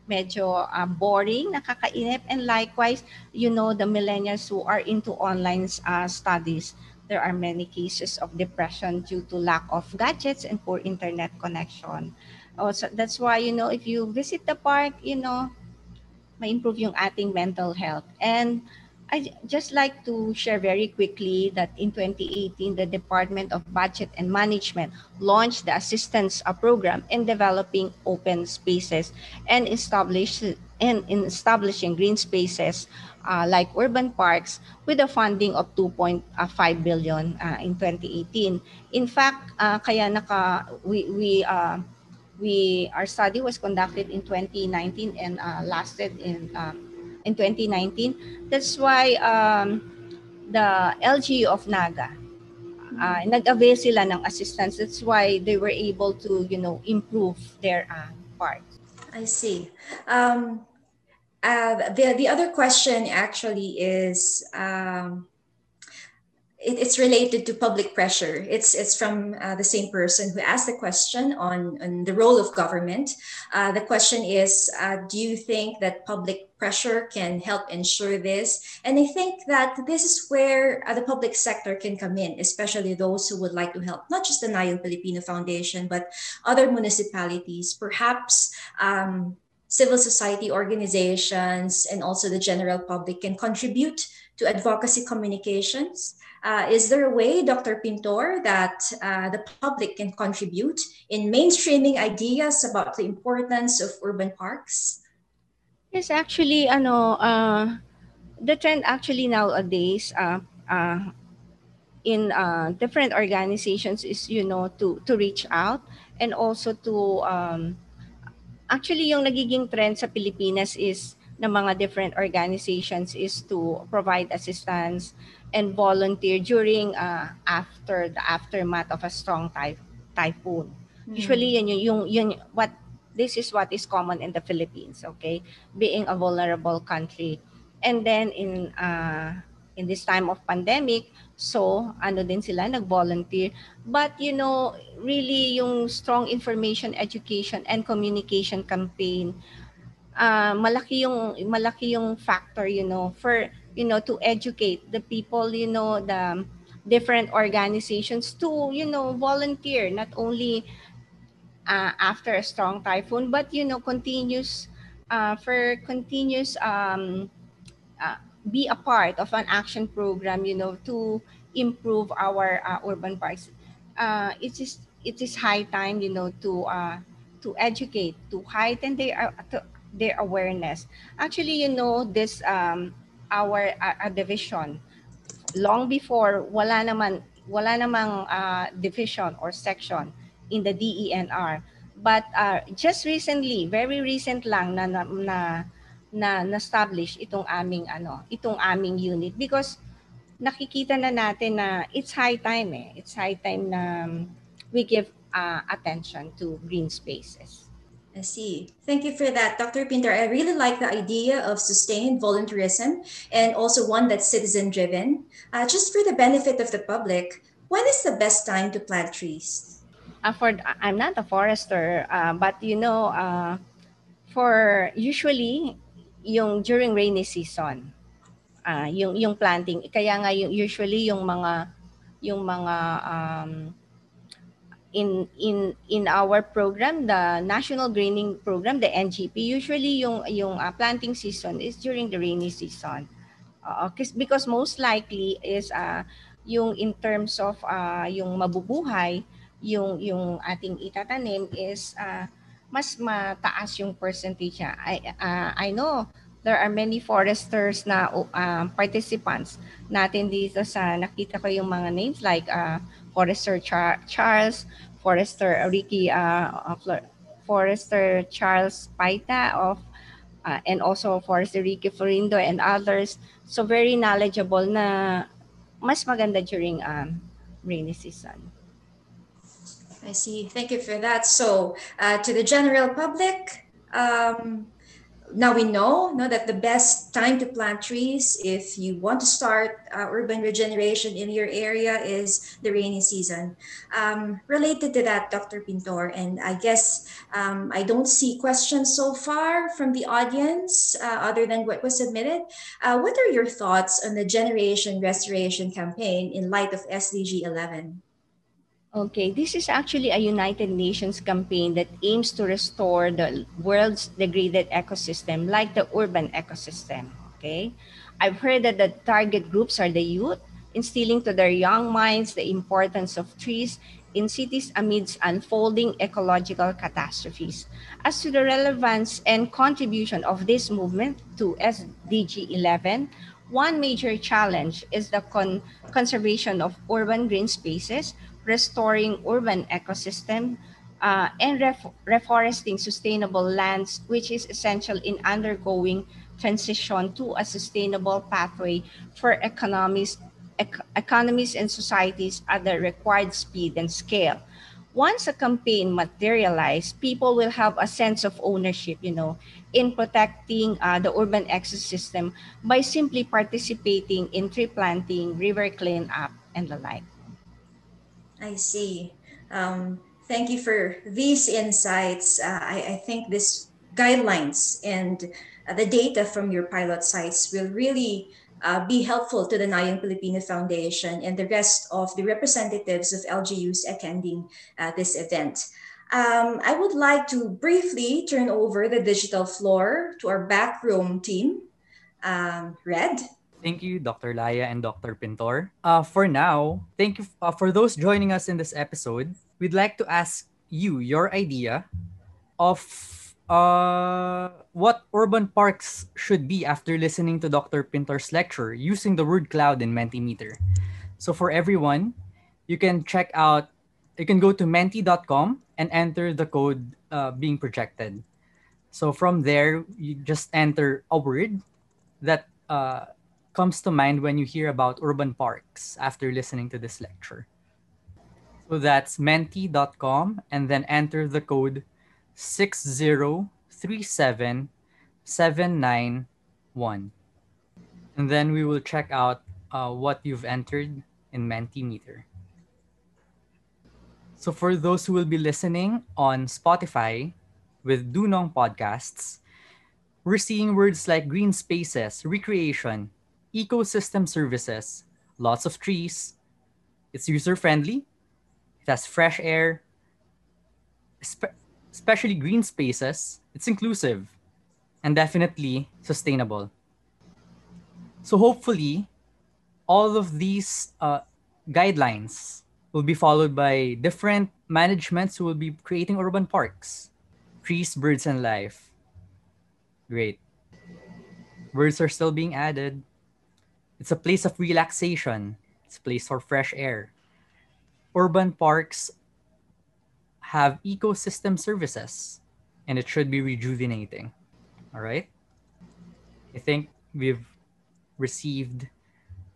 medyo uh, boring, nakakainip. And likewise, you know, the millennials who are into online uh, studies, there are many cases of depression due to lack of gadgets and poor internet connection. Also, that's why, you know, if you visit the park, you know, may improve yung ating mental health. And I just like to share very quickly that in 2018, the Department of Budget and Management launched the assistance uh, program in developing open spaces and and in establishing green spaces uh, like urban parks with a funding of 2.5 billion uh, in 2018. In fact, uh, kaya naka we we uh, we our study was conducted in 2019 and uh, lasted in um, in 2019. That's why um, the LGU of Naga, uh, nag-avail sila ng assistance. That's why they were able to, you know, improve their uh, part. I see. Um, uh, the, the other question actually is, um, it, it's related to public pressure. It's it's from uh, the same person who asked the question on, on the role of government. Uh, the question is, uh, do you think that public pressure can help ensure this? And I think that this is where uh, the public sector can come in, especially those who would like to help, not just the Nayong Filipino Foundation, but other municipalities, perhaps. Um, civil society organizations and also the general public can contribute to advocacy communications uh, is there a way, Dr. Pintor, that uh, the public can contribute in mainstreaming ideas about the importance of urban parks? Yes, actually, ano, uh, the trend actually nowadays uh, uh, in uh, different organizations is, you know, to, to reach out and also to, um, actually yung nagiging trend sa Pilipinas is ng mga different organizations is to provide assistance and volunteer during uh, after the aftermath of a strong typh- typhoon. Mm-hmm. Usually yun yung, yung, yung what this is what is common in the Philippines, okay? Being a vulnerable country. And then in uh, in this time of pandemic, so ano din sila nag-volunteer. But you know, really yung strong information education and communication campaign uh, malaki yung malaki yung factor, you know, for you know, to educate the people, you know, the different organizations to, you know, volunteer, not only uh, after a strong typhoon, but, you know, continuous, uh, for continuous, um, uh, be a part of an action program, you know, to improve our uh, urban parks. Uh, it is it is high time, you know, to uh, to educate, to heighten their their awareness. Actually, you know, this um, our division. Long before, wala naman wala namang uh, division or section in the DENR. But uh, just recently, very recent lang na na na, na na-establish itong aming ano, itong aming unit because nakikita na natin na it's high time eh. It's high time na um, we give uh, attention to green spaces. I see. Thank you for that, Dr. Pinter. I really like the idea of sustained volunteerism and also one that's citizen driven. Uh, just for the benefit of the public, when is the best time to plant trees? Uh, for I'm not a forester, uh, but you know, uh, for usually yung during rainy season, uh, yung yung planting. Kaya nga yung usually yung mga yung mga um, in in in our program the national greening program the NGP usually yung yung uh, planting season is during the rainy season uh, because most likely is uh, yung in terms of uh, yung mabubuhay yung yung ating itatanim is uh, mas mataas yung percentage. I uh, I know there are many foresters na uh, participants natin dito sa nakita ko yung mga names like uh, Forester Char- Charles, Forester Ricky, uh, Forester Charles Paita of, uh, and also Forester Ricky Florindo and others. So very knowledgeable na mas maganda during um, rainy season. I see. Thank you for that. So, uh, to the general public, um, now we know, know that the best time to plant trees if you want to start uh, urban regeneration in your area is the rainy season. Um, related to that, Dr. Pintor, and I guess um, I don't see questions so far from the audience uh, other than what was submitted. Uh, what are your thoughts on the generation restoration campaign in light of SDG 11? Okay, this is actually a United Nations campaign that aims to restore the world's degraded ecosystem like the urban ecosystem. Okay, I've heard that the target groups are the youth, instilling to their young minds the importance of trees in cities amidst unfolding ecological catastrophes. As to the relevance and contribution of this movement to SDG 11, one major challenge is the con- conservation of urban green spaces, restoring urban ecosystem, uh, and ref- reforesting sustainable lands, which is essential in undergoing transition to a sustainable pathway for economies, ec- economies and societies at the required speed and scale. Once a campaign materializes, people will have a sense of ownership, you know, in protecting uh, the urban ecosystem by simply participating in tree planting, river cleanup, and the like. I see. Um, thank you for these insights. Uh, I, I, think this guidelines and uh, the data from your pilot sites will really uh, be helpful to the Nayong Pilipino Foundation and the rest of the representatives of LGUs attending uh, this event. Um, I would like to briefly turn over the digital floor to our backroom team. Um, Red, Thank you, Dr. Laya and Dr. Pintor. Uh, for now, thank you uh, for those joining us in this episode. We'd like to ask you your idea of uh, what urban parks should be after listening to Dr. Pintor's lecture using the word cloud in Mentimeter. So for everyone, you can check out, you can go to menti.com and enter the code uh, being projected. So from there, you just enter a word that uh, comes to mind when you hear about urban parks after listening to this lecture. So that's menti.com and then enter the code 6037791. And then we will check out uh, what you've entered in Mentimeter. So for those who will be listening on Spotify with Dunong podcasts, we're seeing words like green spaces, recreation, ecosystem services, lots of trees. It's user friendly. It has fresh air, especially green spaces. It's inclusive and definitely sustainable. So hopefully, all of these uh, guidelines will be followed by different managements who will be creating urban parks. Trees, birds, and life. Great. Birds are still being added. It's a place of relaxation. It's a place for fresh air. Urban parks have ecosystem services and it should be rejuvenating. All right? I think we've received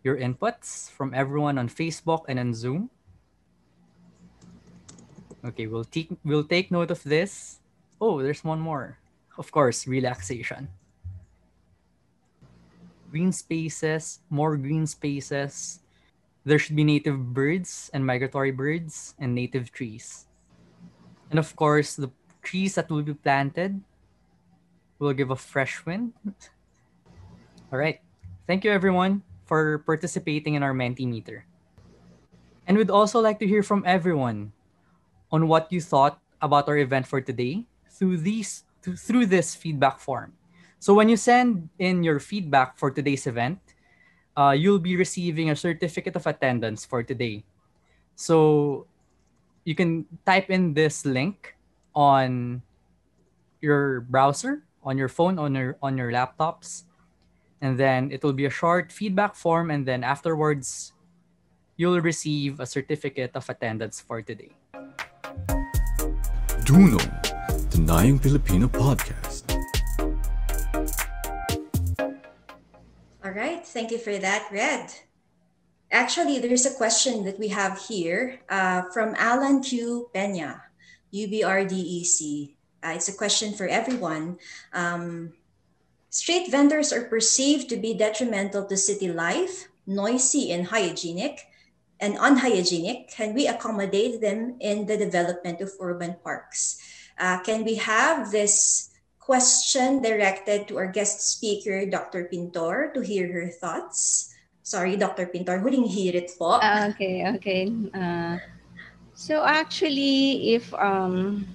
your inputs from everyone on Facebook and on Zoom. Okay, we'll take we'll take note of this. Oh, there's one more. Of course, relaxation green spaces, more green spaces. There should be native birds and migratory birds and native trees. And of course, the trees that will be planted will give a fresh wind. All right. Thank you, everyone, for participating in our Mentimeter. And we'd also like to hear from everyone on what you thought about our event for today through these through this feedback form. So when you send in your feedback for today's event, uh, you'll be receiving a certificate of attendance for today. So you can type in this link on your browser, on your phone, on your on your laptops, and then it will be a short feedback form, and then afterwards, you'll receive a certificate of attendance for today. Dunong, the Nayong Filipino podcast. All right, thank you for that, Red. Actually, there's a question that we have here uh, from Alan Q. Pena, UBRDEC. Uh, it's a question for everyone. Um, Street vendors are perceived to be detrimental to city life, noisy and hygienic, and unhygienic. Can we accommodate them in the development of urban parks? Uh, can we have this question directed to our guest speaker, Dr. Pintor, to hear her thoughts? Sorry, Dr. Pintor, huling hirit po. Uh, okay, okay. Uh, so actually, if um,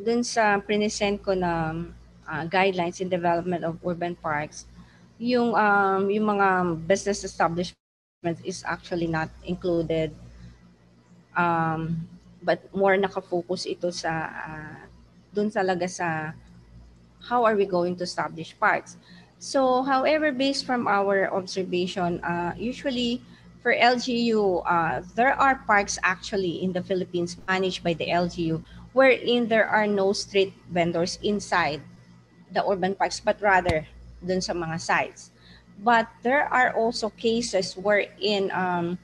dun sa present ko na uh, guidelines in development of urban parks, yung um, yung mga business establishments is actually not included. Um, but more nakafocus ito sa uh, dun talaga sa how are we going to establish parks. So, however, based from our observation, uh, usually for LGU, uh, there are parks actually in the Philippines managed by the LGU wherein there are no street vendors inside the urban parks, but rather dun sa mga sites. But there are also cases wherein um,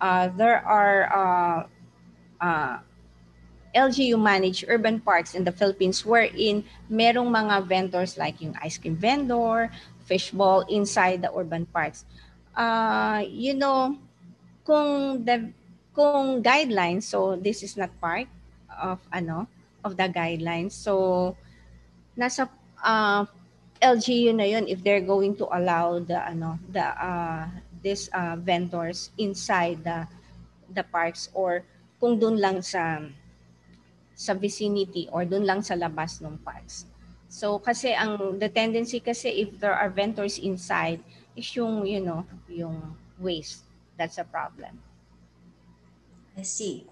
uh, there are uh, uh, LGU managed urban parks in the Philippines wherein merong mga vendors like yung ice cream vendor, fishball inside the urban parks. Uh, you know, kung the kung guidelines, so this is not part of ano of the guidelines. So nasa uh, LGU na yun if they're going to allow the ano the uh, this uh, vendors inside the the parks or kung doon lang sa sa vicinity or doon lang sa labas ng parks. So kasi ang the tendency kasi if there are vendors inside is yung you know yung waste. That's a problem. I see.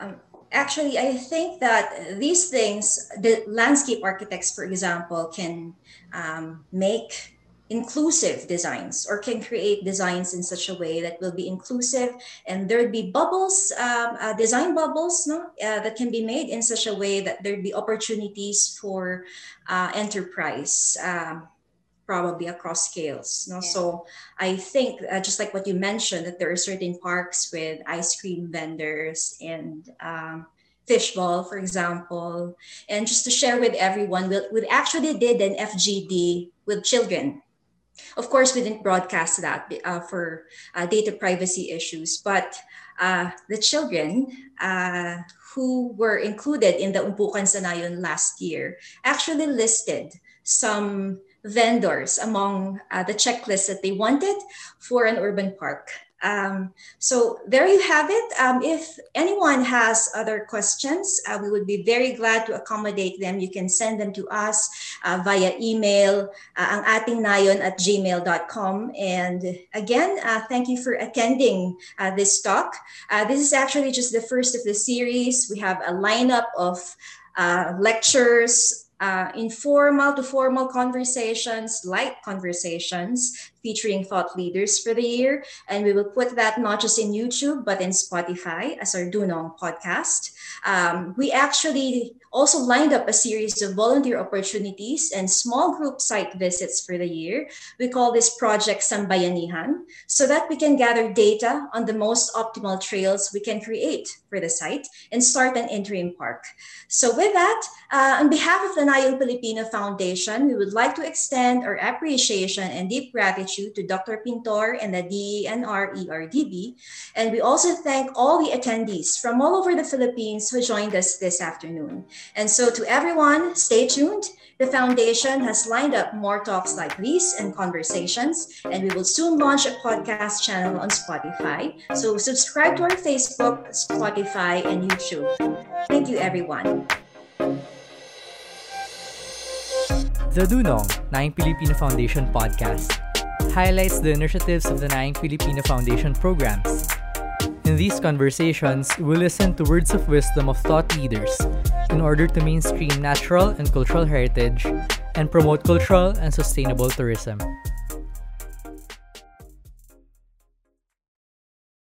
Um, actually, I think that these things, the landscape architects, for example, can um, make inclusive designs or can create designs in such a way that will be inclusive and there'd be bubbles um, uh, design bubbles no uh, that can be made in such a way that there'd be opportunities for uh, enterprise um, probably across scales. No? Yeah. So I think uh, just like what you mentioned, that there are certain parks with ice cream vendors and um, fishball, for example. And just to share with everyone, we, we actually did an FGD with children. Of course, we didn't broadcast that uh, for uh, data privacy issues, but uh, the children uh, who were included in the Umpukan Sanayon last year actually listed some vendors among uh, the checklists that they wanted for an urban park. Um, so there you have it. Um, if anyone has other questions, uh, we would be very glad to accommodate them. You can send them to us uh, via email, uh, ang ating nayon at gmail.com. And again, uh, thank you for attending uh, this talk. Uh, this is actually just the first of the series. We have a lineup of lectures, uh, informal to formal conversations, light conversations featuring thought leaders for the year. And we will put that not just in YouTube, but in Spotify as our Dunong podcast. Um, we actually also lined up a series of volunteer opportunities and small group site visits for the year. We call this Project Sambayanihan so that we can gather data on the most optimal trails we can create for the site and start an interim park. So with that, uh, on behalf of the Nayong Filipino Foundation, we would like to extend our appreciation and deep gratitude to Dr. Pintor and the DENR ERDB. And we also thank all the attendees from all over the Philippines joined us this afternoon. And so to everyone, stay tuned. The foundation has lined up more talks like these and conversations, and we will soon launch a podcast channel on Spotify. So subscribe to our Facebook, Spotify, and YouTube. Thank you, everyone. The Dunong, Nayong Filipino Foundation podcast highlights the initiatives of the Nayong Filipino Foundation programs in these conversations, we listen to words of wisdom of thought leaders in order to mainstream natural and cultural heritage and promote cultural and sustainable tourism.